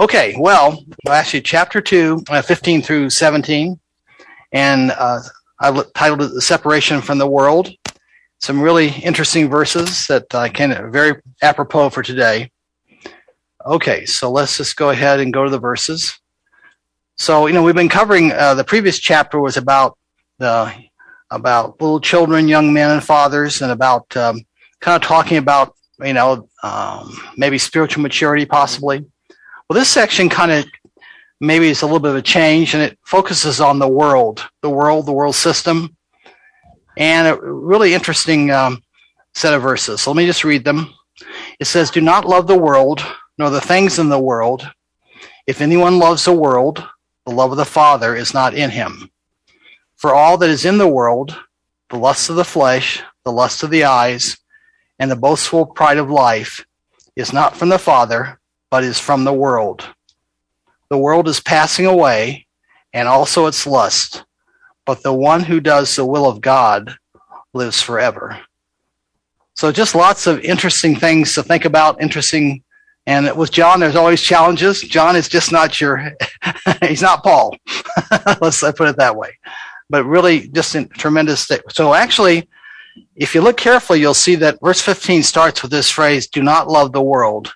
Okay, well, actually, chapter 2, uh, 15 through 17, and uh, I titled it The Separation from the World. Some really interesting verses that I can, very apropos for today. Okay, so let's just go ahead and go to the verses. So, you know, we've been covering, uh, the previous chapter was about the, about little children, young men and fathers, and about um, kind of talking about, you know, um, maybe spiritual maturity possibly. Well, this section kind of maybe it's a little bit of a change and it focuses on the world, the world, the world system, and a really interesting um, set of verses. So let me just read them. It says, Do not love the world, nor the things in the world. If anyone loves the world, the love of the Father is not in him. For all that is in the world, the lust of the flesh, the lust of the eyes, and the boastful pride of life, is not from the Father, but is from the world. The world is passing away, and also its lust, but the one who does the will of God lives forever. So, just lots of interesting things to think about, interesting. And with John, there's always challenges. John is just not your, he's not Paul. Let's put it that way. But really, just a tremendous. So, actually, if you look carefully, you'll see that verse 15 starts with this phrase, do not love the world.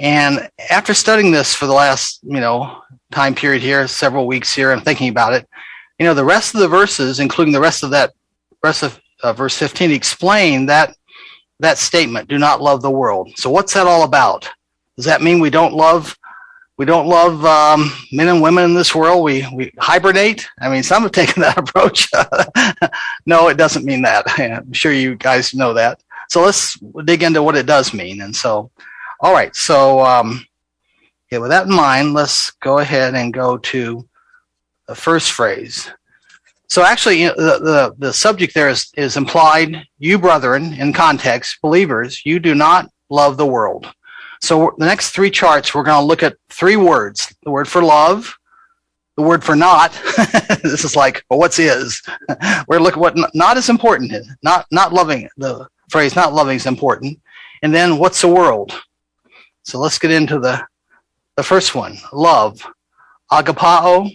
And after studying this for the last, you know, time period here, several weeks here, I'm thinking about it, you know, the rest of the verses, including the rest of that, rest of uh, verse 15, explain that that statement, "Do not love the world." So, what's that all about? Does that mean we don't love we don't love um, men and women in this world. We we hibernate. I mean, some have taken that approach. no, it doesn't mean that. I'm sure you guys know that. So let's dig into what it does mean. And so, all right. So, um, yeah, with that in mind, let's go ahead and go to the first phrase. So actually, you know, the, the, the subject there is, is implied, you brethren, in context, believers, you do not love the world. So the next three charts, we're going to look at three words. The word for love, the word for not. this is like, well, what's is? we're going to look at what not is important. Not, not loving, the phrase not loving is important. And then what's the world? So let's get into the, the first one love. Agapao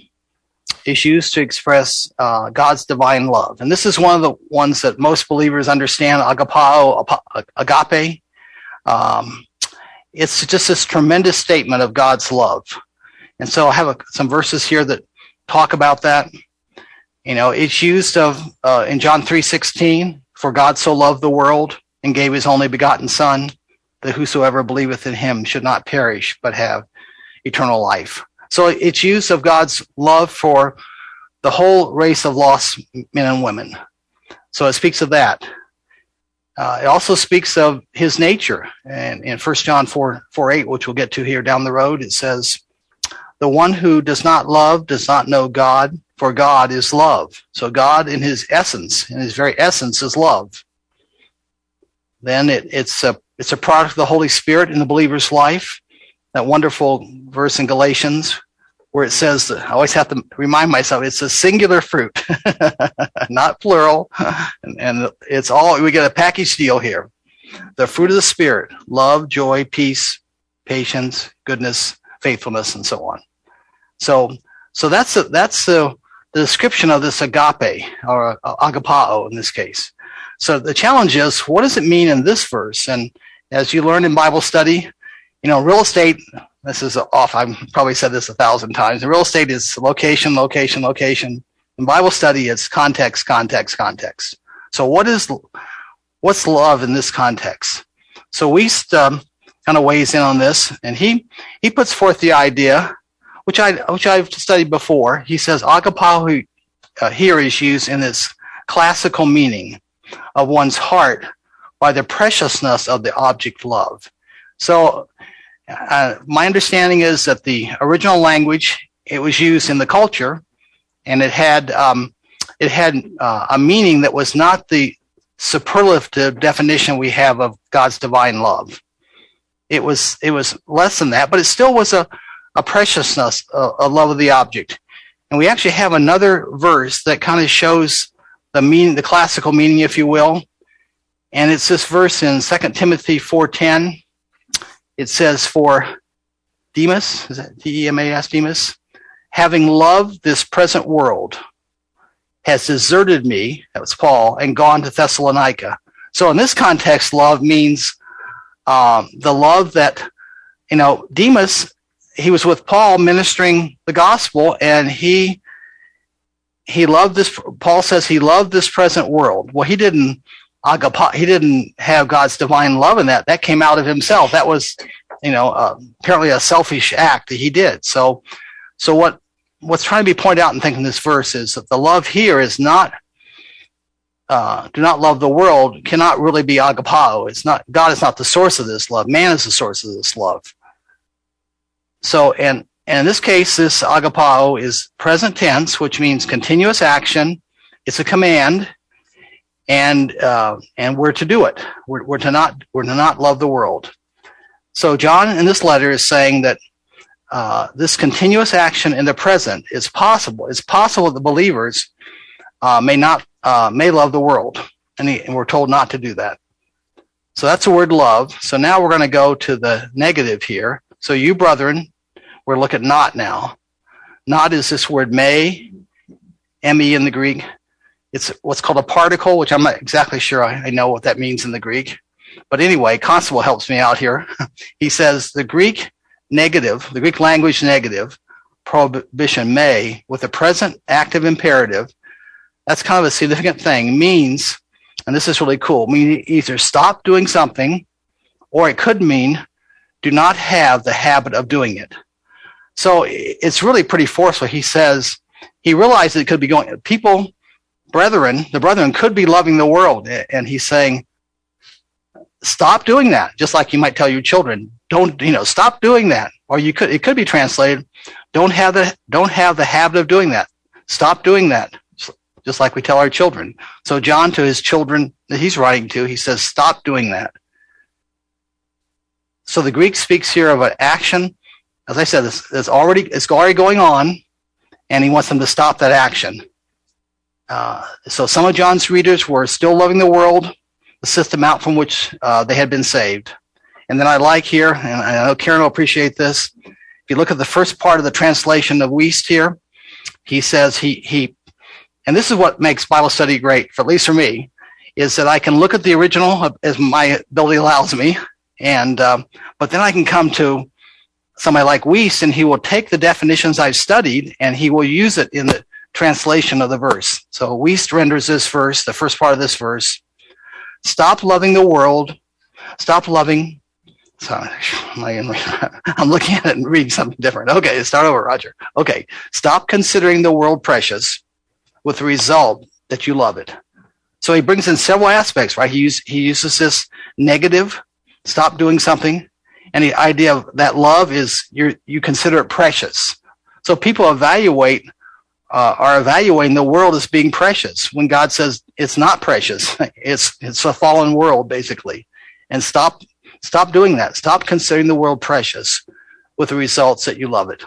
is used to express uh, God's divine love. And this is one of the ones that most believers understand agapao, agape. Um, it's just this tremendous statement of God's love. And so I have a, some verses here that talk about that. You know, it's used of uh, in John 3:16, for God so loved the world and gave his only begotten son that whosoever believeth in him should not perish, but have eternal life. So it's use of God's love for the whole race of lost men and women. So it speaks of that. Uh, it also speaks of his nature. And in 1 John 4, 4 8, which we'll get to here down the road, it says, The one who does not love does not know God, for God is love. So God, in his essence, in his very essence, is love. Then it, it's a it's a product of the Holy Spirit in the believer's life. That wonderful verse in Galatians where it says, I always have to remind myself, it's a singular fruit, not plural. And, and it's all, we get a package deal here. The fruit of the Spirit, love, joy, peace, patience, goodness, faithfulness, and so on. So, so that's, a, that's the, the description of this agape or agapao in this case. So the challenge is, what does it mean in this verse? And as you learn in Bible study, you know, real estate, this is off. I've probably said this a thousand times. Real estate is location, location, location. In Bible study, it's context, context, context. So what is, what's love in this context? So Wuest um, kind of weighs in on this and he, he puts forth the idea, which I, which I've studied before. He says agapao uh, here is used in its classical meaning of one's heart by the preciousness of the object love. So uh, my understanding is that the original language it was used in the culture, and it had um, it had uh, a meaning that was not the superlative definition we have of God's divine love. It was it was less than that, but it still was a a preciousness, a, a love of the object. And we actually have another verse that kind of shows the meaning, the classical meaning, if you will. And it's this verse in 2 Timothy 4.10. It says, for, Demas, is that D-E-M-A-S, Demas? Having loved this present world, has deserted me, that was Paul, and gone to Thessalonica. So in this context, love means um, the love that, you know, Demas, he was with Paul ministering the gospel and he, he loved this, Paul says he loved this present world. Well, he didn't, he didn't have God's divine love in that. That came out of himself. That was, you know, uh, apparently a selfish act that he did. So, so what what's trying to be pointed out in thinking this verse is that the love here is not uh, do not love the world cannot really be agapao. It's not God is not the source of this love. Man is the source of this love. So, and, and in this case, this agapao is present tense, which means continuous action. It's a command, and uh, and we're to do it. We're, we're to not we're to not love the world. So John in this letter is saying that uh, this continuous action in the present is possible. It's possible that the believers uh, may not uh, may love the world, and, he, and, we're told not to do that. So that's the word love. So now we're going to go to the negative here. So you brethren, we're looking at not now. Not is this word may, me in the Greek. It's what's called a particle, which I'm not exactly sure I, I know what that means in the Greek. But anyway, Constable helps me out here. he says the Greek negative, the Greek language negative, prohibition may, with the present active imperative, that's kind of a significant thing, means, and this is really cool, mean either stop doing something, or it could mean do not have the habit of doing it. So it's really pretty forceful. He says he realizes it could be going, people, brethren, the brethren could be loving the world. And he's saying, stop doing that. Just like you might tell your children, don't you know stop doing that or you could it could be translated don't have the don't have the habit of doing that stop doing that just like we tell our children so john to his children that he's writing to he says stop doing that so the greek speaks here of an action as i said it's, already it's already going on and he wants them to stop that action uh, so some of john's readers were still loving the world the system out from which uh, they had been saved and then I like here, and I know Karen will appreciate this. If you look at the first part of the translation of Wuest here, he says he, he, and this is what makes Bible study great, for at least for me, is that I can look at the original as my ability allows me, and um, but then I can come to somebody like Wuest, and he will take the definitions I've studied and he will use it in the translation of the verse. So Wuest renders this verse, the first part of this verse, stop loving the world, stop loving Sorry, I'm looking at it and reading something different. Okay, start over, Roger. Okay, stop considering the world precious with the result that you love it. So he brings in several aspects, right? He, use, he uses this negative, stop doing something, the idea of that love is you you consider it precious. So people evaluate uh, are evaluating the world as being precious when God says it's not precious. It's it's a fallen world basically, and stop Stop doing that. Stop considering the world precious with the results that you love it.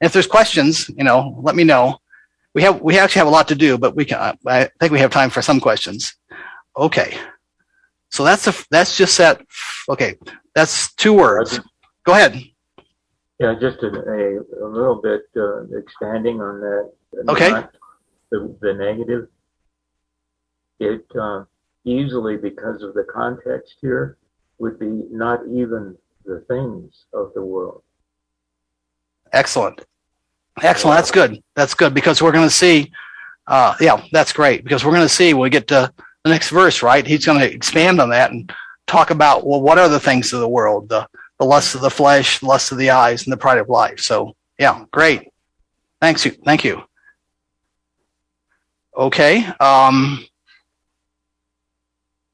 If there's questions, you know, let me know. We have, we actually have a lot to do, but we can, I think we have time for some questions. Okay. So that's a, that's just that. Okay. That's two words. Go ahead. Yeah, just a, a, a little bit uh, expanding on that. Okay. The, the negative. It uh, easily, because of the context here, would be not even the things of the world. Excellent. Excellent. That's good. That's good because we're going to see. Uh, yeah, that's great because we're going to see when we get to the next verse, right? He's going to expand on that and talk about, well, what are the things of the world? The, the lust of the flesh, the lust of the eyes, and the pride of life. So, yeah, great. Thanks. You. Thank you. Okay. Um,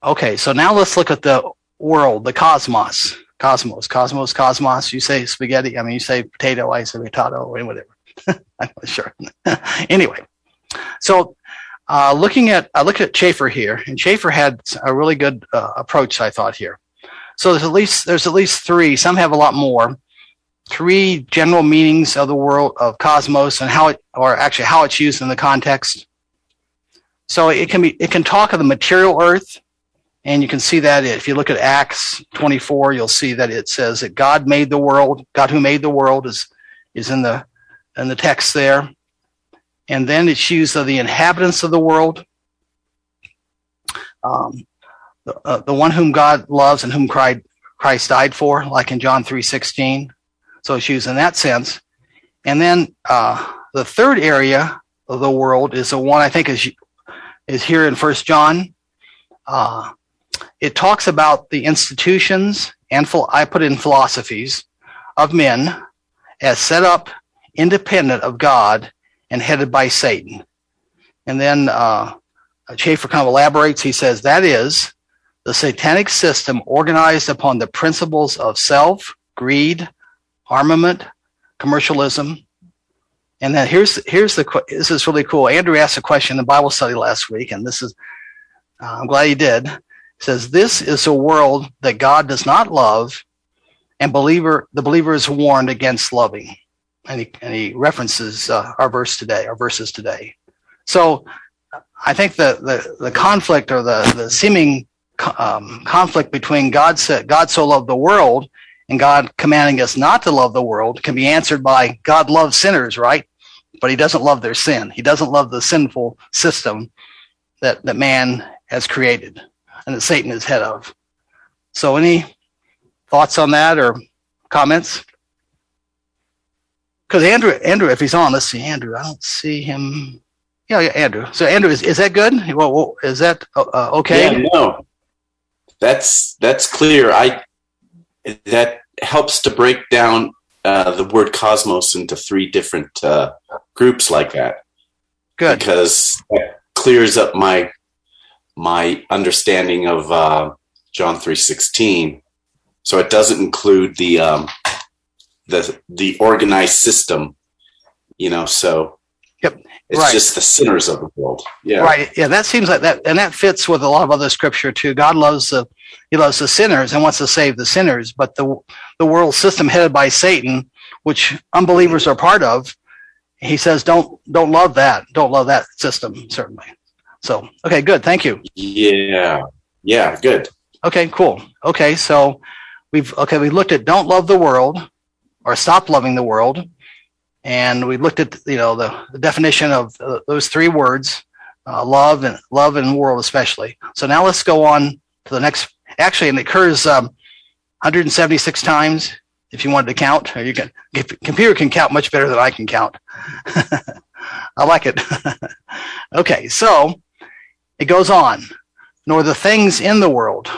okay. So now let's look at the world, the cosmos, cosmos, cosmos, cosmos. You say spaghetti. I mean, you say potato. I say potato, or whatever. I'm not sure. anyway, so uh, looking at I looked at Chafer here, and Chafer had a really good uh, approach. I thought here. So there's at least there's at least three. Some have a lot more. Three general meanings of the world of cosmos and how it, or actually how it's used in the context. So it can be it can talk of the material earth, And you can see that if you look at Acts 24, you'll see that it says that God made the world. God who made the world is, is in the, in the text there. And then it's used of the inhabitants of the world. Um, the, uh, the one whom God loves and whom Christ died for, like in John 3.16. So it's used in that sense. And then uh, the third area of the world is the one I think is is here in First John. Uh, it talks about the institutions and I put in philosophies of men as set up independent of God and headed by Satan. And then uh, Chafer kind of elaborates. He says that is the satanic system organized upon the principles of self, greed, armament, commercialism. And then here's here's the this is really cool. Andrew asked a question in the Bible study last week, and this is uh, I'm glad he did. He says this is a world that God does not love, and believer the believer is warned against loving. He references uh, our verse today, our verses today. So I think the the, the conflict or the the seeming um, conflict between God said God so loved the world and God commanding us not to love the world can be answered by God loves sinners, right? But he doesn't love their sin. He doesn't love the sinful system that, that man has created and that Satan is head of. So any thoughts on that or comments? Because Andrew, Andrew, if he's on, let's see, Andrew. I don't see him. Yeah, yeah Andrew. So Andrew, is, is that good? Well, is that uh, uh, okay? Yeah, no, that's that's clear. I that helps to break down uh, the word cosmos into three different uh, groups like that. Good, because that clears up my my understanding of uh, John three sixteen. So it doesn't include the um, the the organized system, you know. So yep, it's right. just the sinners of the world. Yeah, right. Yeah, that seems like that, and that fits with a lot of other scripture too. God loves the he loves the sinners and wants to save the sinners, but the the world system headed by Satan, which unbelievers are part of, he says don't don't love that, don't love that system certainly. So okay, good, thank you. Yeah, yeah, good. Okay, cool. Okay, so we've okay we looked at don't love the world or stop loving the world, and we looked at you know the, the definition of uh, those three words, uh, love and love and world especially. So now let's go on to the next actually, and it occurs um, 176 times if you wanted to count. Or you can computer can count much better than I can count. I like it. okay, so it goes on. Nor the things in the world.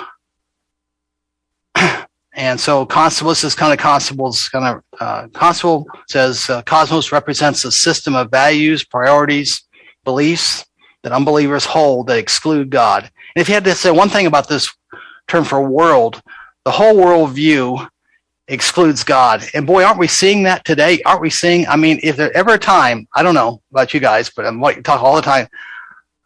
And so Constable is kind of Constable's kind of uh, Constable says uh, Cosmos represents a system of values, priorities, beliefs that unbelievers hold that exclude God. And if you had to say one thing about this term for world, the whole world view excludes God. And boy, aren't we seeing that today? Aren't we seeing? I mean, if there ever a time, I don't know about you guys, but I'm what you talk all the time.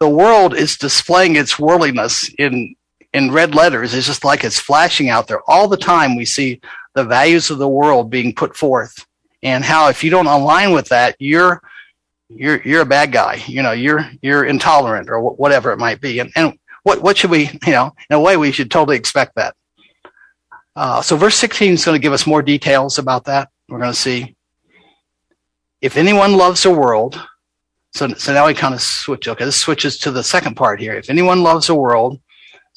The world is displaying its worldliness in in red letters. It's just like it's flashing out there all the time. We see the values of the world being put forth, and how if you don't align with that, you're you're you're a bad guy. You know, you're you're intolerant or whatever it might be. And and what what should we, you know, in a way, we should totally expect that. Uh, so verse 16 is going to give us more details about that. We're going to see if anyone loves the world. So, so now we kind of switch. Okay, this switches to the second part here. If anyone loves the world,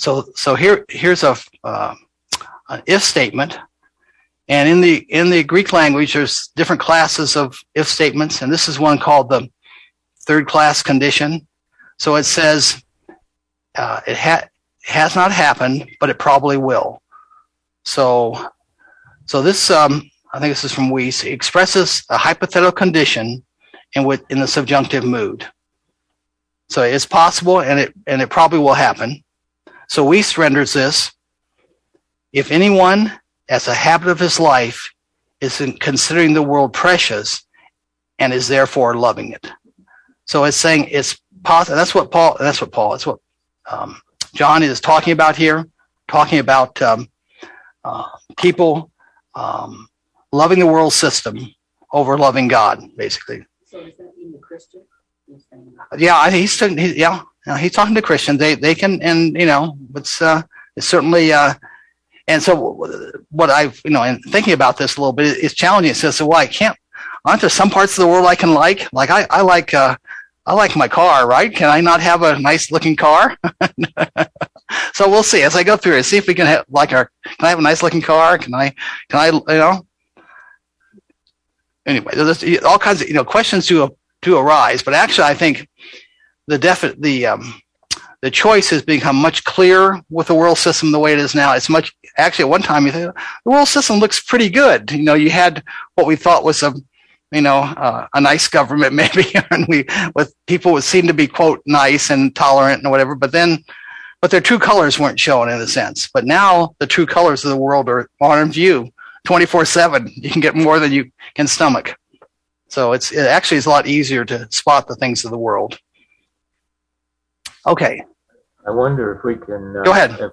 so so here here's a uh, an if statement, and in the in the Greek language, there's different classes of if statements, and this is one called the third class condition. So it says uh, it ha- has not happened, but it probably will. So, so this, um, I think this is from Wuest, expresses a hypothetical condition in with in the subjunctive mood. So it's possible, and it and it probably will happen. So Wuest renders this: if anyone, as a habit of his life, is considering the world precious, and is therefore loving it. So it's saying it's possible. That's what Paul. That's what Paul. That's what um, John is talking about here, talking about um, uh, people um, loving the world system over loving God, basically. So does that mean the Christian? Yeah, he's, he's yeah. he's talking to Christians. They they can and you know It's uh, it's certainly uh, and so what I've you know, and thinking about this a little bit, it's challenging. So well, I can't. Aren't there some parts of the world I can like? Like I, I like uh, I like my car, right? Can I not have a nice looking car? so we'll see as I go through it. See if we can have like our. Can I have a nice looking car? Can I? Can I? You know. Anyway, there's all kinds of you know questions to to arise, but actually, I think the defi- the um, the choice has become much clearer with the world system the way it is now. It's much actually at one time you think the world system looks pretty good. You know, you had what we thought was a you know, uh, a nice government maybe, and we with people would seem to be quote nice and tolerant and whatever, but then, but their true colors weren't shown in a sense. But now the true colors of the world are on view, twenty four seven. You can get more than you can stomach. So it's it actually is a lot easier to spot the things of the world. Okay. I wonder if we can uh, go ahead. If,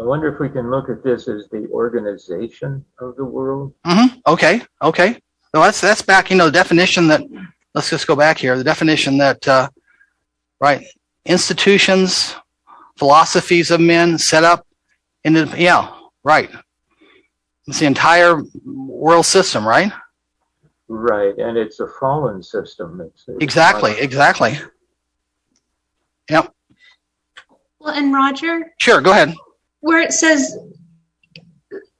I wonder if we can look at this as the organization of the world. Mm-hmm. Okay. Okay. No, that's that's back. You know, the definition that. Let's just go back here. The definition that, uh, right, institutions, philosophies of men set up in the yeah, right. It's the entire world system, right? Right, and it's a fallen system. It's, it's exactly, fallen. exactly. Yep. Well, and Roger. Sure, go ahead. Where it says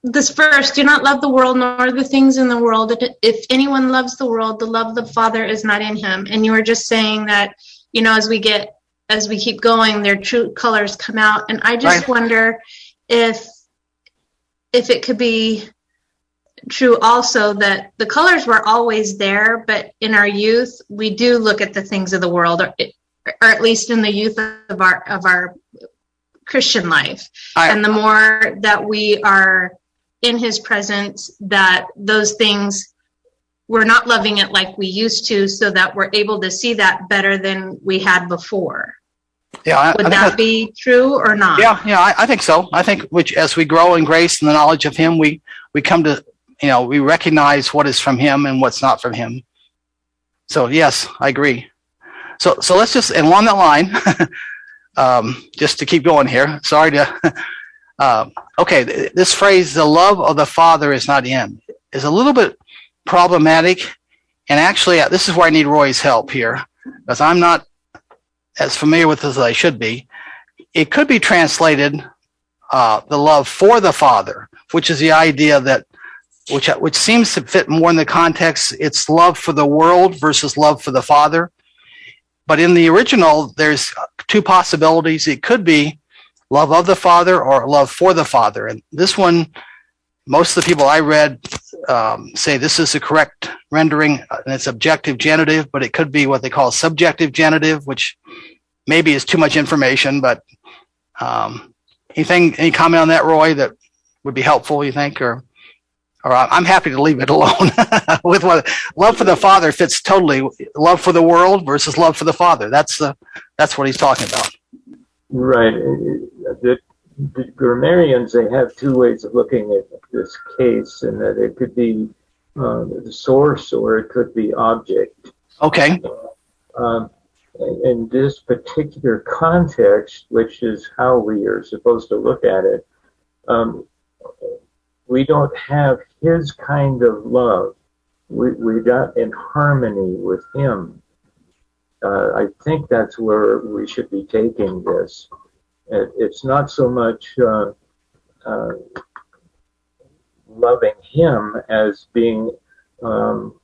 this verse do not love the world nor the things in the world if anyone loves the world the love of the father is not in him and you were just saying that you know as we get as we keep going their true colors come out and i just right. wonder if if it could be true also that the colors were always there but in our youth we do look at the things of the world or, or at least in the youth of our of our christian life. I, and the more that we are in his presence that those things we're not loving it like we used to so that we're able to see that better than we had before. Yeah I, would I that be true or not? Yeah yeah I, I, think so. I think which as we grow in grace and the knowledge of him we we come to you know we recognize what is from him and what's not from him. So yes i agree. So so let's just and along that line um, just to keep going here sorry to uh, okay, this phrase, the love of the Father is not in, is a little bit problematic. And actually, uh, this is where I need Roy's help here, because I'm not as familiar with this as I should be. It could be translated uh, the love for the Father, which is the idea that, which which seems to fit more in the context. It's love for the world versus love for the Father. But in the original, there's two possibilities. It could be love of the Father or love for the Father. And this one, most of the people I read um, say this is the correct rendering, and it's objective genitive, but it could be what they call subjective genitive, which maybe is too much information. But um, anything, any comment on that, Roy, that would be helpful? You think, or or I'm happy to leave it alone. With what love for the Father fits totally. Love for the world versus love for the Father. That's the that's what he's talking about. Right. The, the grammarians, they have two ways of looking at this case, and that it could be uh, the source or it could be object. Okay. Um, in this particular context, which is how we are supposed to look at it, um, we don't have his kind of love. We, we got in harmony with him uh, I think that's where we should be taking this. It, it's not so much uh, uh, loving him as being um,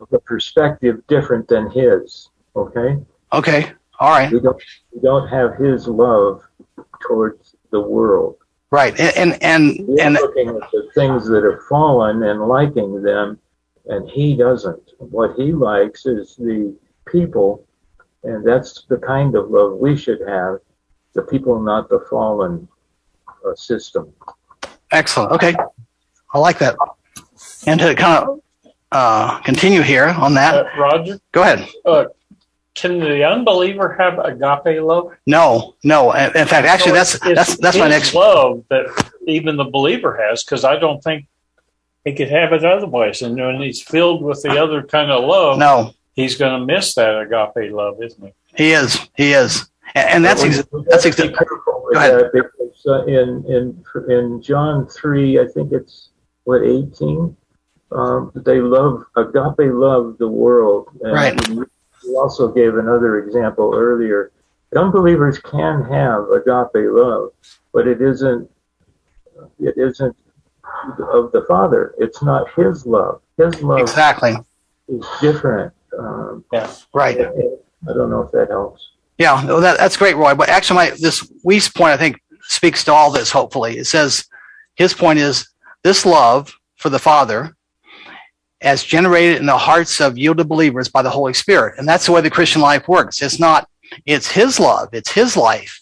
of a perspective different than his. Okay. Okay. All right. We don't we don't have his love towards the world. Right. And and and, We're and looking at the things that have fallen and liking them, and he doesn't. What he likes is the people, and that's the kind of love we should have the people, not the fallen uh, system. Excellent. Okay. I like that. And to kind of uh, continue here on that, uh, Roger, go ahead. Can the unbeliever have agape love? No, no. In fact, actually, that's that's that's my next love that even the believer has, because I don't think he could have it otherwise. And when he's filled with the other kind of love, no, he's going to miss that agape love, isn't he? He is. He is. And, and that's ex- that's exactly. Careful. Go ahead. that because uh, in in in John three, I think it's what eighteen. Um, they love agape love the world. And Right. You also gave another example earlier. Unbelievers can have agape love, but it isn't. It isn't of the Father. It's not His love. His love Exactly. is different. Um, Right. I don't know if that helps. Yeah, no, that, that's great, Roy. But actually, my, this Wuest point, I think, speaks to all this, hopefully. It says his point is this love for the Father as generated in the hearts of yielded believers by the Holy Spirit. And that's the way the Christian life works. It's not, it's his love, it's his life.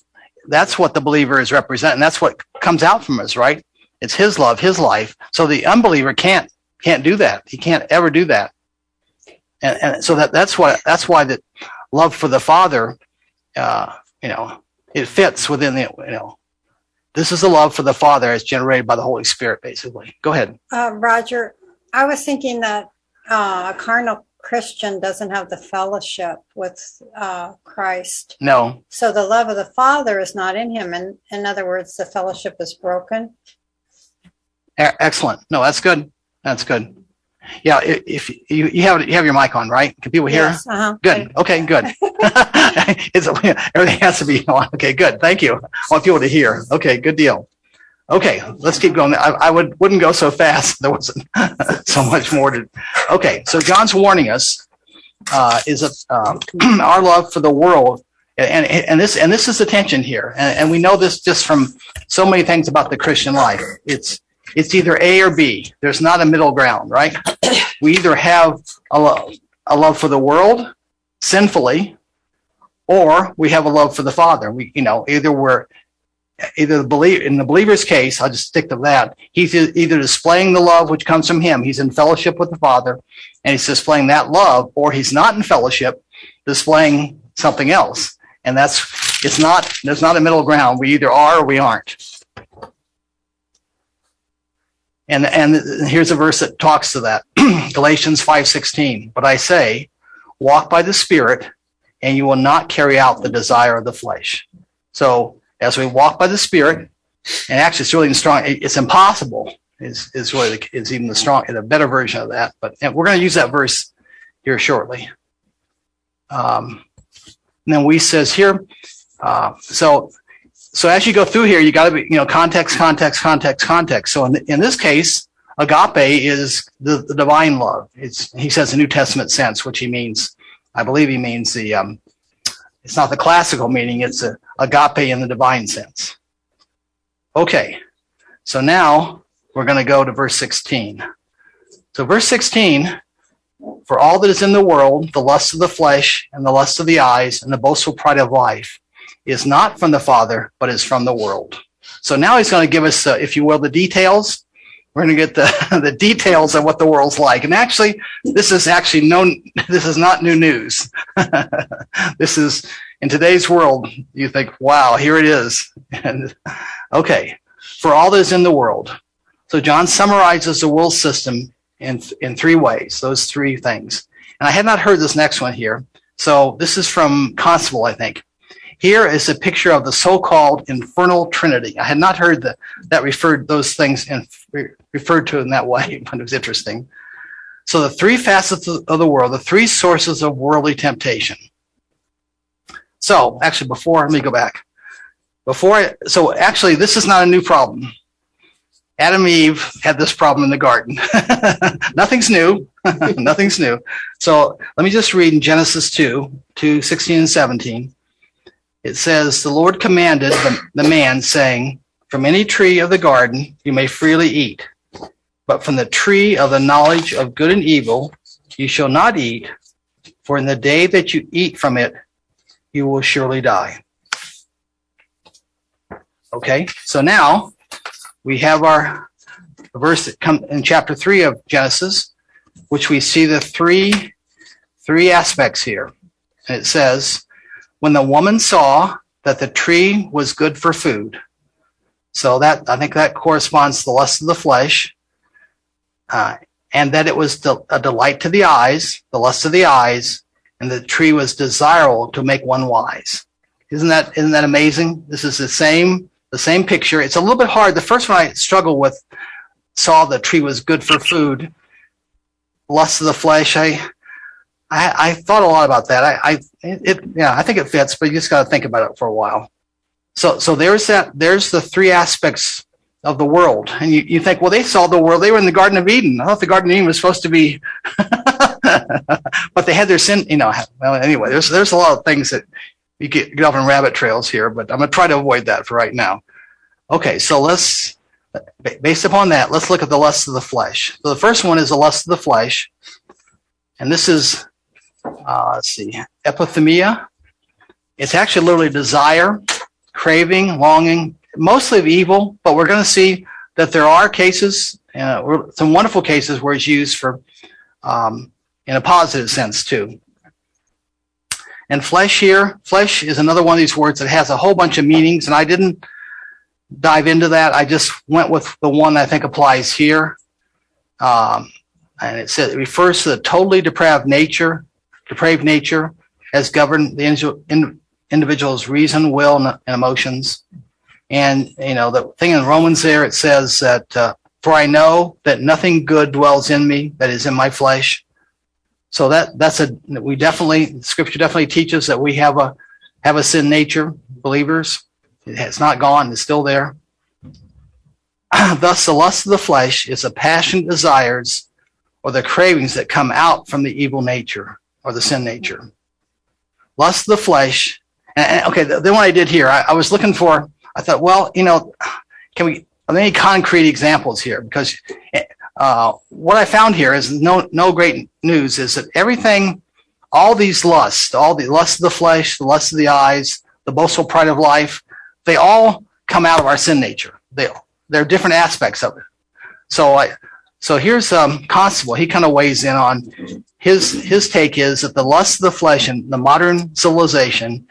That's what the believer is representing. That's what comes out from us, right? It's his love, his life. So the unbeliever can't can't do that. He can't ever do that. And, and so that that's why that's why the love for the Father uh, you know, it fits within the, you know, this is the love for the Father as generated by the Holy Spirit, basically. Go ahead. Uh, Roger, I was thinking that uh, a carnal Christian doesn't have the fellowship with uh, Christ. No, So the love of the Father is not in him. And in other words, the fellowship is broken. Excellent. No, that's good. That's good. Yeah, if you you have you have your mic on, right? Can people hear? Yes, uh-huh. Good. Okay, good. it's, everything has to be on. Okay, good. Thank you. I want people to hear. Okay, good deal. Okay, let's keep going. I, I would wouldn't go so fast. There wasn't so much more to. Okay, so John's warning us uh, is that um, our love for the world, and and this and this is the tension here, and, and we know this just from so many things about the Christian life. It's it's either A or B. There's not a middle ground, right? We either have a, lo- a love for the world sinfully, or we have a love for the Father. We, you know, either we're either the believe in the believer's case. I'll just stick to that. He's either displaying the love which comes from Him. He's in fellowship with the Father, and he's displaying that love, or he's not in fellowship, displaying something else. And that's it's not. There's not a middle ground. We either are or we aren't. And and here's a verse that talks to that. Galatians 5:16. But I say, walk by the Spirit, and you will not carry out the desire of the flesh. So as we walk by the Spirit, and actually it's really strong. It's impossible. Is is really the, is even the strong, the better version of that. But we're going to use that verse here shortly. Um, and then we says here. Uh, so so as you go through here, you got to be, you know, context, context, context, context. So in, in this case, agape is the, the divine love. It's, he says the New Testament sense, which he means, I believe he means the, um, it's not the classical meaning, it's a agape in the divine sense. Okay. So now we're going to go to verse 16. So verse 16, for all that is in the world, the lust of the flesh and the lust of the eyes and the boastful pride of life is not from the Father, but is from the world. So now he's going to give us, uh, if you will, the details. We're going to get the, the details of what the world's like. And actually, this is actually known, this is not new news. this is, in today's world, you think, wow, here it is. And okay, for all that is in the world. So John summarizes the world system in, in three ways, those three things. And I had not heard this next one here. So this is from Constable, I think. Here is a picture of the so-called infernal trinity. I had not heard that that referred those things and referred to in that way, but it was interesting. So the three facets of the world, the three sources of worldly temptation. So actually, before let me go back. Before so actually, this is not a new problem. Adam and Eve had this problem in the garden. Nothing's new. Nothing's new. So let me just read in Genesis 2, 2, 16 and 17 it says, The Lord commanded the, the, man, saying, From any tree of the garden you may freely eat, but from the tree of the knowledge of good and evil you shall not eat, for in the day that you eat from it, you will surely die. Okay, so now we have our verse that come in chapter 3 of Genesis, which we see the three three aspects here. And it says, when the woman saw that the tree was good for food. So that I think that corresponds to the lust of the flesh, uh, and that it was a delight to the eyes, the lust of the eyes, and the tree was desirable to make one wise. Isn't that isn't that amazing? This is the same the same picture. It's a little bit hard. The first one I struggled with saw the tree was good for food. Lust of the flesh. I I, I thought a lot about that. I, I it yeah I think it fits, but you just got to think about it for a while. So so there's that. There's the three aspects of the world, and you, you think, well, they saw the world. They were in the Garden of Eden. I thought the Garden of Eden was supposed to be, but they had their sin. You know. Well, anyway, there's there's a lot of things that you get, get off on rabbit trails here, but I'm to try to avoid that for right now. Okay, so let's, based upon that, let's look at the lust of the flesh. So the first one is the lust of the flesh. And this is, uh, let's see, epithumia. It's actually literally desire, craving, longing, mostly of evil, but we're going to see that there are cases, uh, some wonderful cases where it's used for, um, in a positive sense too. And flesh here, flesh is another one of these words that has a whole bunch of meanings, and I didn't dive into that. I just went with the one I think applies here. Um, and it says it refers to the totally depraved nature, depraved nature, has governed the individual's reason, will, and emotions. And you know the thing in Romans there it says that uh, for I know that nothing good dwells in me that is in my flesh, so that that's a we definitely scripture definitely teaches that we have a have a sin nature, believers. It's not gone, it's still there. Thus the lust of the flesh is the passion desires or the cravings that come out from the evil nature or the sin nature. Lust of the flesh. And, okay, the, the one I did here, I, I was looking for, I thought, well, you know, can we, are there any concrete examples here? Because uh, what I found here is no no great news is that everything, all these lusts, all the lust of the flesh, the lust of the eyes, the boastful pride of life, they all come out of our sin nature. They they're different aspects of it. So I so here's um, Constable. He kind of weighs in on his his take is that the lust of the flesh in the modern civilization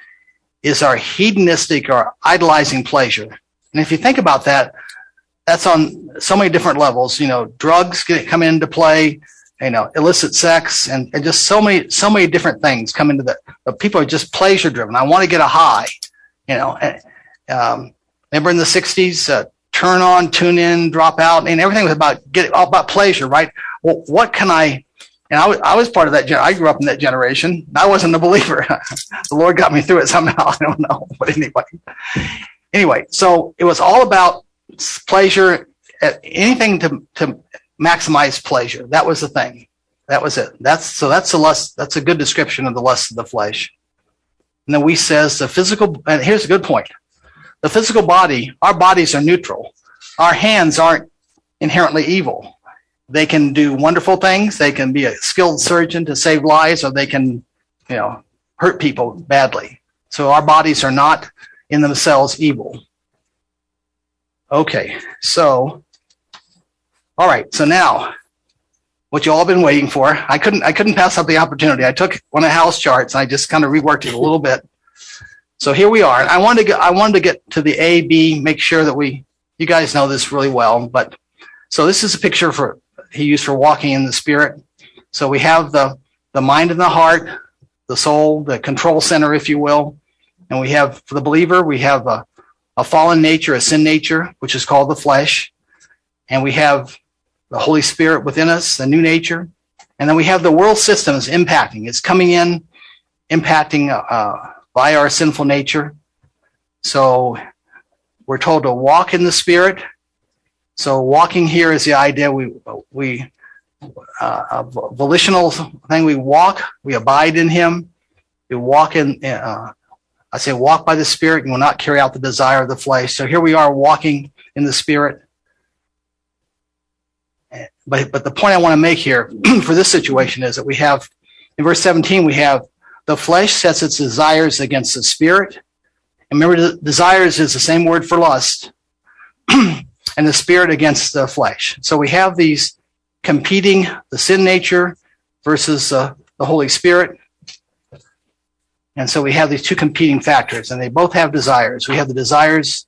is our hedonistic or idolizing pleasure. And if you think about that, that's on so many different levels. You know, drugs get, come into play, you know, illicit sex, and, and just so many so many different things come into the. People are just pleasure driven. I want to get a high. You know, and, um, remember in the '60s, uh, turn on, tune in, drop out, and everything was about getting all about pleasure, right? Well, what can I? And I was, I was part of that. I grew up in that generation. I wasn't a believer. the Lord got me through it somehow. I don't know, but anyway, anyway. So it was all about pleasure, anything to, to maximize pleasure. That was the thing. That was it. That's so that's the lust. That's a good description of the lust of the flesh. And then we says the physical, and here's a good point. The physical body, our bodies are neutral. Our hands aren't inherently evil. They can do wonderful things. They can be a skilled surgeon to save lives, or they can, you know, hurt people badly. So our bodies are not in themselves evil. Okay, so, all right, so now, what you all been waiting for, I couldn't, I couldn't pass up the opportunity. I took one of house charts and I just kind of reworked it a little bit. So here we are. I wanted to get, I wanted to get to the A, B, make sure that we, you guys know this really well, but so this is a picture for, he used for walking in the spirit. So we have the, the mind and the heart, the soul, the control center, if you will. And we have, for the believer, we have a, a fallen nature, a sin nature, which is called the flesh. And we have the Holy Spirit within us, the new nature. And then we have the world systems impacting. It's coming in, impacting uh, by our sinful nature. So we're told to walk in the Spirit. So walking here is the idea we we uh, a volitional thing. We walk, we abide in Him. We walk in uh, I say, walk by the Spirit, and will not carry out the desire of the flesh. So here we are walking in the Spirit. But, but the point I want to make here for this situation is that we have, in verse 17, we have the flesh sets its desires against the Spirit. And remember, desires is the same word for lust, and the Spirit against the flesh. So we have these competing, the sin nature versus uh, the Holy Spirit. And so we have these two competing factors, and they both have desires. We have the desires,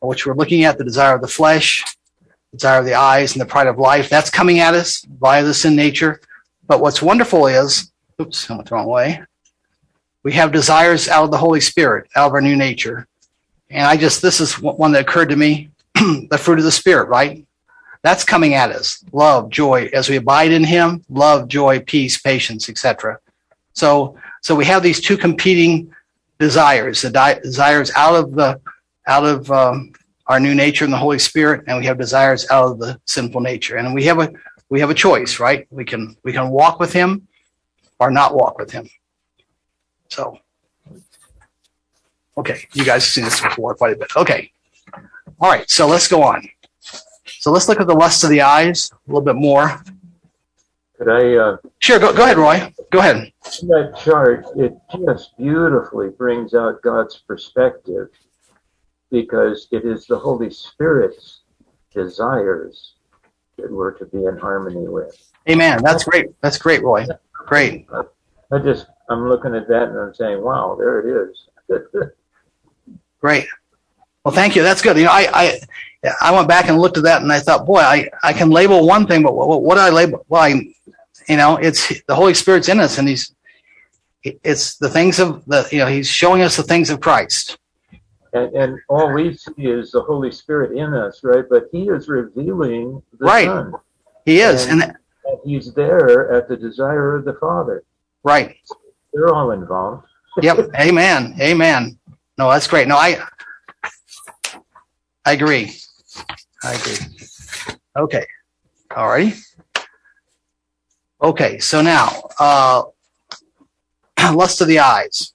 which we're looking at, the desire of the flesh, desire of the eyes, and the pride of life. That's coming at us via the sin nature. But what's wonderful is, oops, went the wrong way. we have desires out of the Holy Spirit, out of our new nature. And I just, this is one that occurred to me the fruit of the Spirit, right? That's coming at us love, joy, as we abide in Him, love, joy, peace, patience, etc. So, so we have these two competing desires the di- desires out of the out of um, our new nature in the Holy Spirit, and we have desires out of the sinful nature. And we have a we have a choice, right? We can we can walk with Him or not walk with Him. So, okay, you guys have seen this before quite a bit. Okay, all right, so let's go on. So let's look at the lust of the eyes a little bit more. Could I? Uh, sure, go, go ahead, Roy. Go ahead. That chart, it just beautifully brings out God's perspective because it is the Holy Spirit's desires that we're to be in harmony with. Amen. That's great. That's great, Roy. Great. I just, I'm looking at that and I'm saying, wow, there it is. great. Well, thank you. That's good. You know, I, I, I went back and looked at that and I thought, boy, I, I can label one thing, but what, what do I label? Well, I, you know, it's the Holy Spirit's in us and he's, it's the things of the, you know, he's showing us the things of Christ. And, and all we see is the Holy Spirit in us, right? But he is revealing the right. Son. He is. And, and, and he's there at the desire of the Father. Right. They're all involved. yep. Amen. Amen. No, that's great. No, I, I agree. I agree. Okay. All right. Okay. So now, uh, lust of the eyes.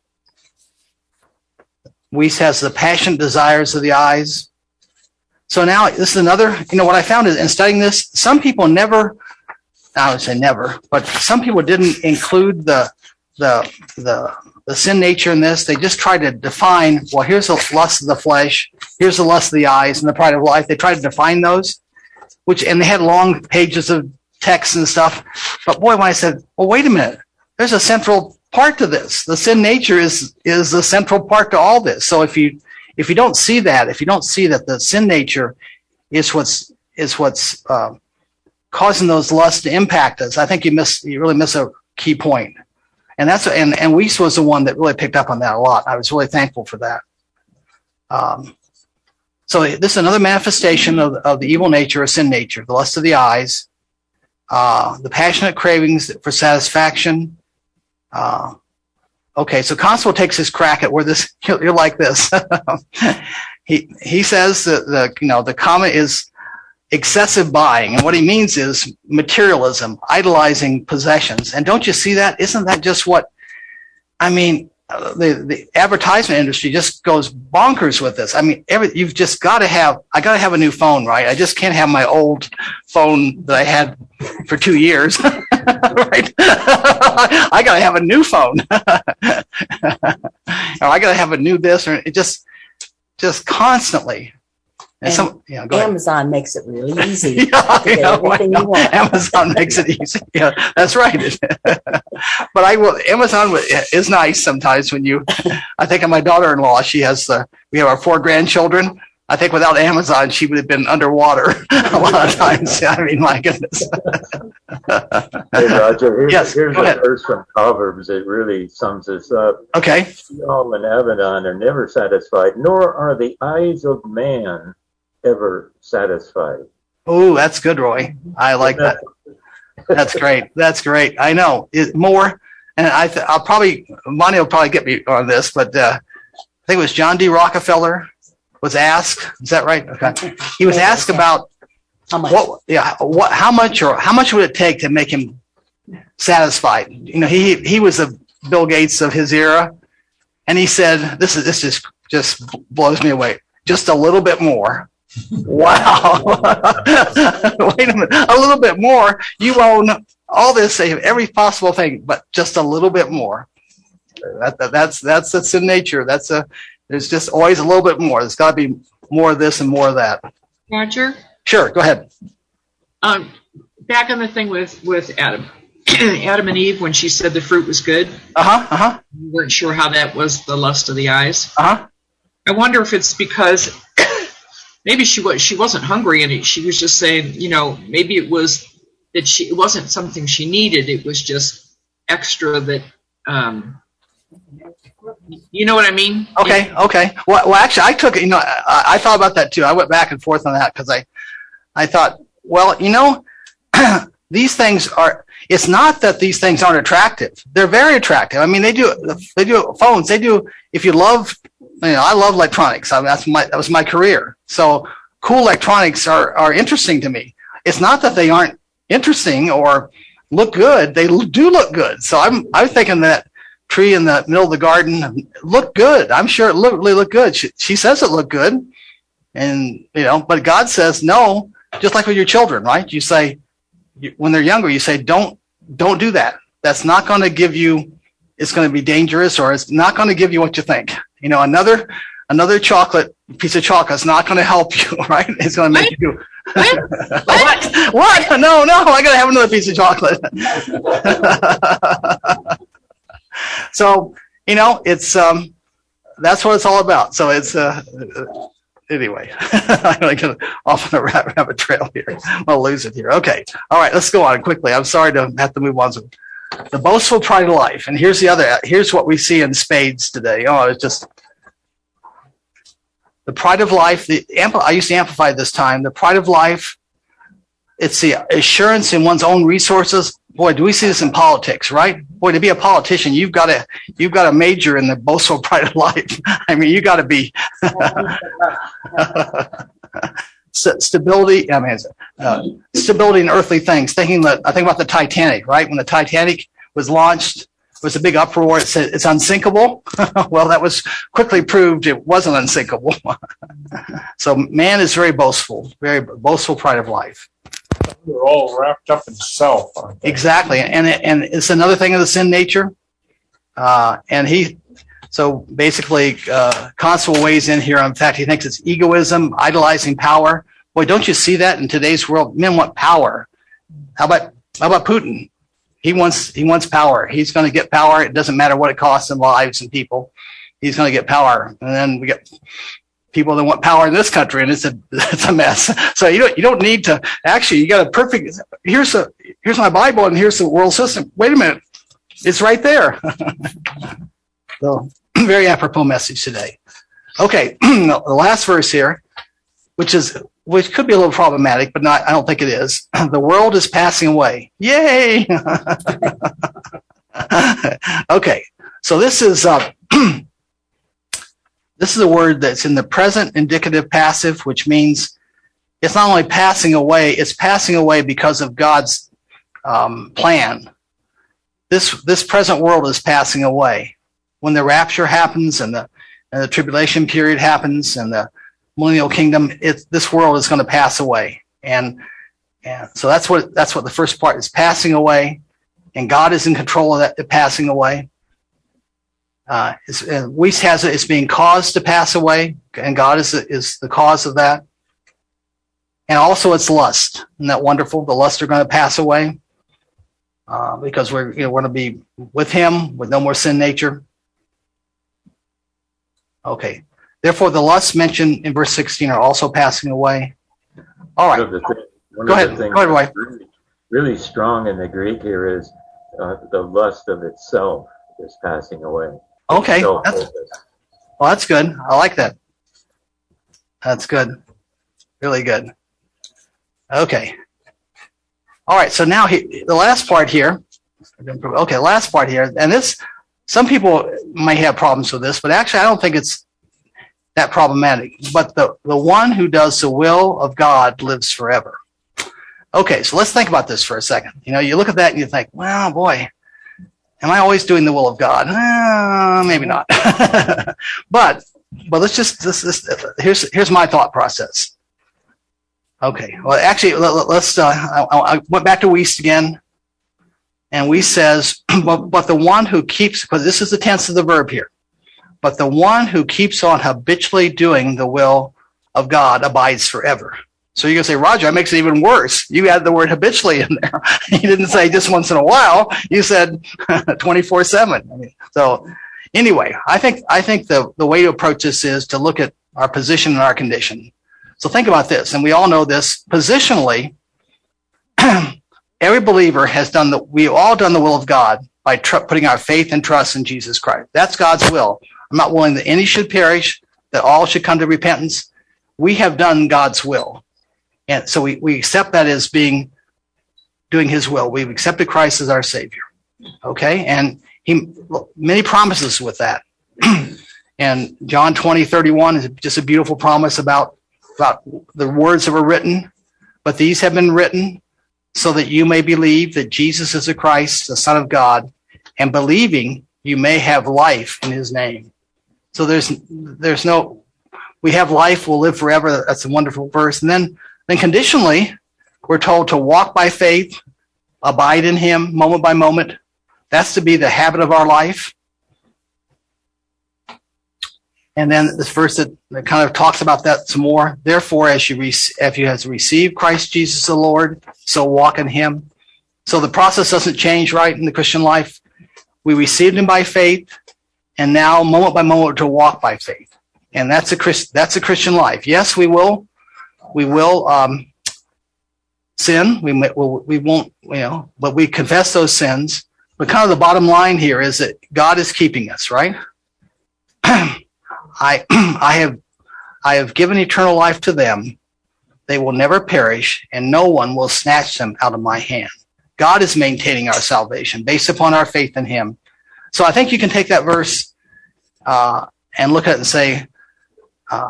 Wuest has the passionate desires of the eyes. So now this is another, you know, what I found is in studying this, some people never, I would say never, but some people didn't include the, the, the, the sin nature in this. They just tried to define, well, here's the lust of the flesh, here's the lust of the eyes, and the pride of life. They tried to define those, which, and they had long pages of text and stuff. But boy, when I said, well, wait a minute, there's a central part to this. The sin nature is is the central part to all this. So if you if you don't see that, if you don't see that the sin nature is what's is what's uh, causing those lusts to impact us, I think you miss you really miss a key point. And that's and and Wuest was the one that really picked up on that a lot. I was really thankful for that. Um, so this is another manifestation of, of the evil nature or sin nature, the lust of the eyes, uh, the passionate cravings for satisfaction, uh, okay, so Constable takes his crack at where this you're like this. he he says that the you know the comment is excessive buying, and what he means is materialism, idolizing possessions. And don't you see that? Isn't that just what? I mean, uh, the the advertisement industry just goes bonkers with this. I mean, every you've just got to have. I got to have a new phone, right? I just can't have my old phone that I had for two years. right? I got to have a new phone. or I got to have a new this, or it just, just constantly. And, and some, yeah, go Amazon ahead. makes it really easy. yeah, to get know, everything you want. Amazon makes it easy. Yeah, that's right. but I will. Amazon is nice sometimes when you. I think of my daughter-in-law. She has the. We have our four grandchildren. I think without Amazon, she would have been underwater a lot of times. I mean, my goodness. Hey, Roger, here's, Yes, here's go a ahead. verse from Proverbs that really sums this up. Okay. Sheol and Abaddon are never satisfied, nor are the eyes of man ever satisfied. Oh, that's good, Roy. I like that. That's great. That's great. I know it, more, and I th- I'll probably Monty will probably get me on this, but uh, I think it was John D. Rockefeller was asked. Is that right? Okay. He was asked about How much? what, yeah, what, how much or how much would it take to make him satisfied? You know, he he was the Bill Gates of his era, and he said, "This is this just just blows me away. Just a little bit more." Wow. Wait a minute. A little bit more. You own all this, every possible thing, but just a little bit more. That, that, that's that's that's in nature. That's a there's just always a little bit more. There's got to be more of this and more of that. Roger, Sure, go ahead. um, back on the thing with with Adam, Adam and Eve when she said the fruit was good, Uh huh. Uh huh. you weren't sure how that was the lust of the eyes. Uh huh. I wonder if it's because maybe she was she wasn't hungry and she was just saying, you know, maybe it was that she it wasn't something she needed. It was just extra that um, You know what I mean? Okay, okay. Well, well, actually, I took it. You know, I, I thought about that too. I went back and forth on that because I, I thought, well, you know, these things are. It's not that these things aren't attractive. They're very attractive. I mean, they do. They do phones. They do. If you love, you know, I love electronics. I that's my that was my career. So cool electronics are are interesting to me. It's not that they aren't interesting or look good. They do look good. So I'm I'm thinking that tree in the middle of the garden looked good. I'm sure it looked really looked good. She, she says it looked good, and you know, but God says no. Just like with your children, right? You say when they're younger, you say don't don't do that. That's not going to give you. It's going to be dangerous, or it's not going to give you what you think. You know, another another chocolate piece of chocolate is not going to help you, right? It's going to make What? you. What? what? What? No, no, I got to have another piece of chocolate. so, you know, it's, um, that's what it's all about. So it's, uh, uh, anyway, I'm going to get off on a rabbit, rabbit trail here. I'll lose it here. Okay. All right. Let's go on quickly. I'm sorry to have to move on. So the boastful pride of life. And here's the other, here's what we see in spades today. Oh, it's just, the pride of life, the ampl- I used to amplify this time. The pride of life, it's the assurance in one's own resources. Boy, do we see this in politics, right? Boy, to be a politician, you've got to you've got to major in the boastful pride of life. I mean, you got to be stability. I mean, uh, stability in earthly things. Thinking that I think about the Titanic, right? When the Titanic was launched, it was a big uproar. It said it's unsinkable. well, that was quickly proved it wasn't unsinkable. so man is very boastful, very boastful pride of life. They're all wrapped up in self. aren't they? Exactly, and and it's another thing of the sin nature. Uh, and he, so basically, uh, Constable weighs in here. In fact, he thinks it's egoism, idolizing power. Boy, don't you see that in today's world? Men want power. How about how about Putin? He wants he wants power. He's going to get power. It doesn't matter what it costs in lives and people. He's going to get power. And then we get people that want power in this country, and it's a it's a mess. So you don't you don't need to actually. You got a perfect. Here's a here's my Bible, and here's the world system. Wait a minute, it's right there. so very apropos message today. Okay, the last verse here, which is which could be a little problematic, but not. I don't think it is. The world is passing away. Yay! okay, so this is uh, this is a word that's in the present indicative passive, which means it's not only passing away; it's passing away because of God's um, plan. This this present world is passing away when the rapture happens and the and the tribulation period happens and the millennial kingdom. It this world is going to pass away, and and so that's what that's what the first part is passing away, and God is in control of that passing away. Uh, uh, Wuest has it, it's being caused to pass away, and God is is the cause of that. And also, it's lust. Isn't that wonderful? The lusts are going to pass away uh, because we're you know we're going to be with Him with no more sin nature. Okay. Therefore, the lusts mentioned in verse 16 are also passing away. All One the thi- Go ahead. Go ahead, Roy. Really, really strong in the Greek here is uh, the lust of itself is passing away. Okay. That's, well, that's good. I like that. That's good. Really good. Okay. All right. So now he, the last part here. Okay. Last part here. And this, some people might have problems with this, but actually, I don't think it's that problematic. But the, the one who does the will of God lives forever. Okay. So let's think about this for a second. You know, you look at that and you think, well, boy, am I always doing the will of God? Uh, maybe not. but but let's just this, this here's here's my thought process. Okay. Well, actually, let, us Uh, I, I went back to Wuest again, and Wuest says, but, but the one who keeps because this is the tense of the verb here. But the one who keeps on habitually doing the will of God abides forever. So you're gonna say, Roger, that makes it even worse. You add the word habitually in there. you didn't say just once in a while. You said 24 seven. So anyway, I think, I think the, the way to approach this is to look at our position and our condition. So think about this. And we all know this positionally. every believer has done the, we all done the will of God by tr- putting our faith and trust in Jesus Christ. That's God's will. I'm not willing that any should perish, that all should come to repentance. We have done God's will. And so we, we accept that as being doing his will. We've accepted Christ as our savior. Okay. And he many promises with that. and John 20, 31 is just a beautiful promise about, about the words that were written, but these have been written so that you may believe that Jesus is the Christ, the Son of God, and believing you may have life in his name. So there's there's no we have life, we'll live forever. That's a wonderful verse. And then then conditionally, we're told to walk by faith, abide in him moment by moment. That's to be the habit of our life. And then this verse that, kind of talks about that some more. Therefore, as you if you has received Christ Jesus the Lord, so walk in Him. So the process doesn't change, right, in the Christian life. We received Him by faith, and now moment by moment to walk by faith, and that's a Christ, that's a Christian life. Yes, we will, we will um, sin. We we won't, you know, but we confess those sins. But kind of the bottom line here is that God is keeping us, right? I I have I have given eternal life to them. They will never perish, and no one will snatch them out of my hand. God is maintaining our salvation based upon our faith in Him. So I think you can take that verse uh, and look at it and say, uh,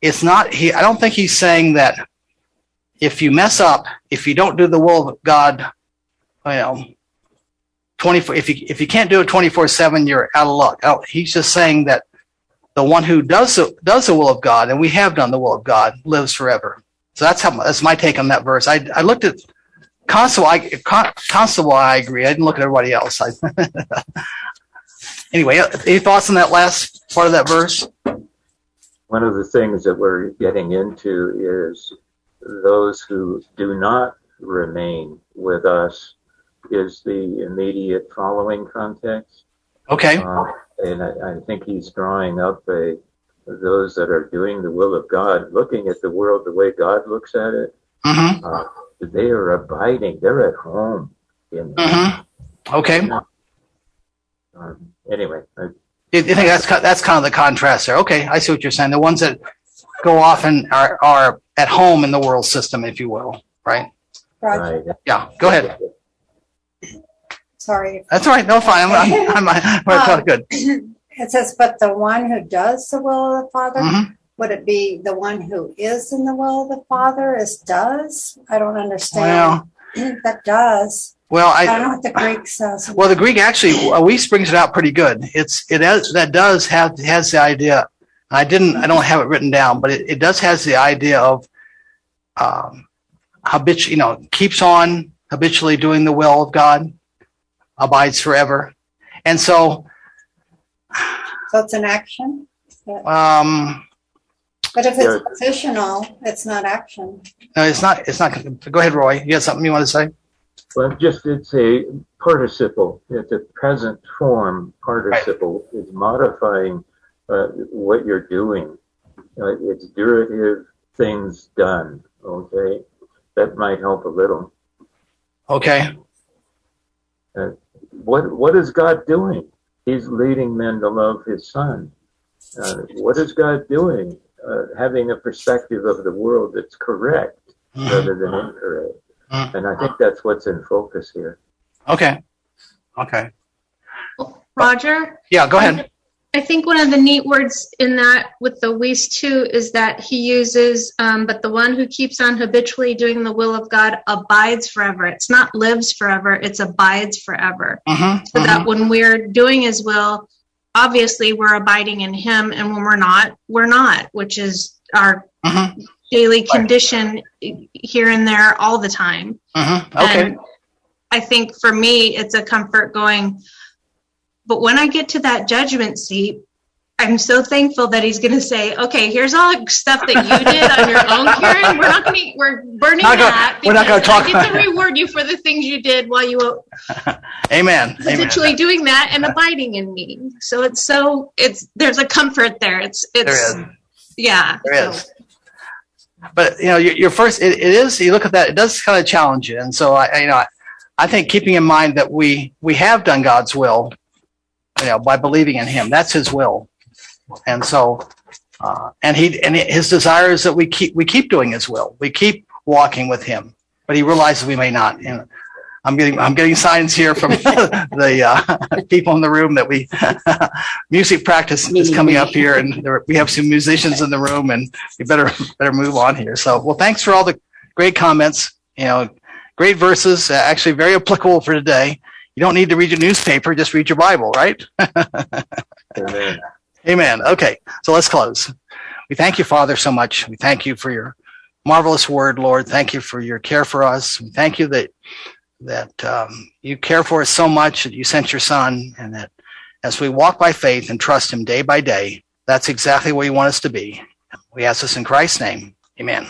it's not. He. I don't think he's saying that if you mess up, if you don't do the will of God, you know, twenty four. If you if you can't do it twenty four seven, you're out of luck. Oh, he's just saying that the one who does the, does the will of God, and we have done the will of God, lives forever. So that's how that's my take on that verse. I, I looked at Constable. I, Constable, I agree. I didn't look at everybody else. I, anyway, any thoughts on that last part of that verse? One of the things that we're getting into is those who do not remain with us is the immediate following context. Okay. Uh, and I, I, think he's drawing up a those that are doing the will of God, looking at the world the way God looks at it. Mm-hmm. Uh, they are abiding. They're at home. In mm-hmm. Okay. Um, anyway, I, you think that's that's kind of the contrast there? Okay, I see what you're saying. The ones that go off and are are at home in the world system, if you will, right? Right. Yeah. Go ahead. Sorry. That's all right. No, fine. I'm, I'm, I'm, I'm Um, good. It says, but the one who does the will of the Father, Mhm. would it be the one who is in the will of the Father is does? I don't Well, understand. that does. well, I don't know what the Greek says. well the Greek actually uh, Wuest brings it out pretty good. It's it has that does have has the idea. I didn't I don't have it written down, but it, it does has the idea of um, habitual, you know, keeps on habitually doing the will of God, abides forever, and so so it's an action. um, But if Yeah. it's positional, it's not action. no, it's not it's not. Go ahead, Roy. You got something you want to say? Well, just it's a participle. It's a present form participle. It's modifying uh, what you're doing. Uh, it's durative things done. Okay, that might help a little. Okay. What What is God doing? He's leading men to love His Son. Uh, what is God doing? Uh, having a perspective of the world that's correct rather than incorrect. Mhm. And I think that's what's in focus here. Okay. Okay. Roger, Yeah. Go ahead. I think one of the neat words in that with the Wuest too is that he uses, um, but the one who keeps on habitually doing the will of God abides forever. It's not lives forever, it's abides forever. Mm-hmm. So that when we're doing his will, obviously we're abiding in him, and when we're not, we're not, which is our Mm-hmm. daily condition here and there all the time. Mm-hmm. Okay. And I think for me, it's a comfort going, but when I get to that judgment seat, I'm so thankful that he's going to say, "Okay, here's all the stuff that you did on your own, Karen. We're not going to, we're burning Not gonna- that we're not gonna talk I get to reward you for the things you did while you were Amen. Amen. doing that and abiding in me. So it's so it's there's a comfort there. It's it's is. yeah. There so- is. But you know, your, your first it, it is. You look at that; it does kind of challenge you. And so I, I you know, I, I think keeping in mind that we we have done God's will, you know, by believing in Him. That's His will, and so, uh, and he and His desire is that we keep we keep doing His will. We keep walking with Him, but He realizes we may not. And I'm getting I'm getting signs here from the uh, people in the room that we music practice is coming up here, and there, we have some musicians in the room, and we better better move on here. So, well, thanks for all the great comments. You know, great verses, uh, actually very applicable for today. You don't need to read your newspaper; just read your Bible, right? Amen. Amen. Okay, so let's close. We thank you, Father, so much. We thank you for your marvelous word, Lord. Thank you for your care for us. We thank you that that um, you care for us so much that you sent your son and that as we walk by faith and trust him day by day, that's exactly where you want us to be. We ask this in Christ's name. Amen.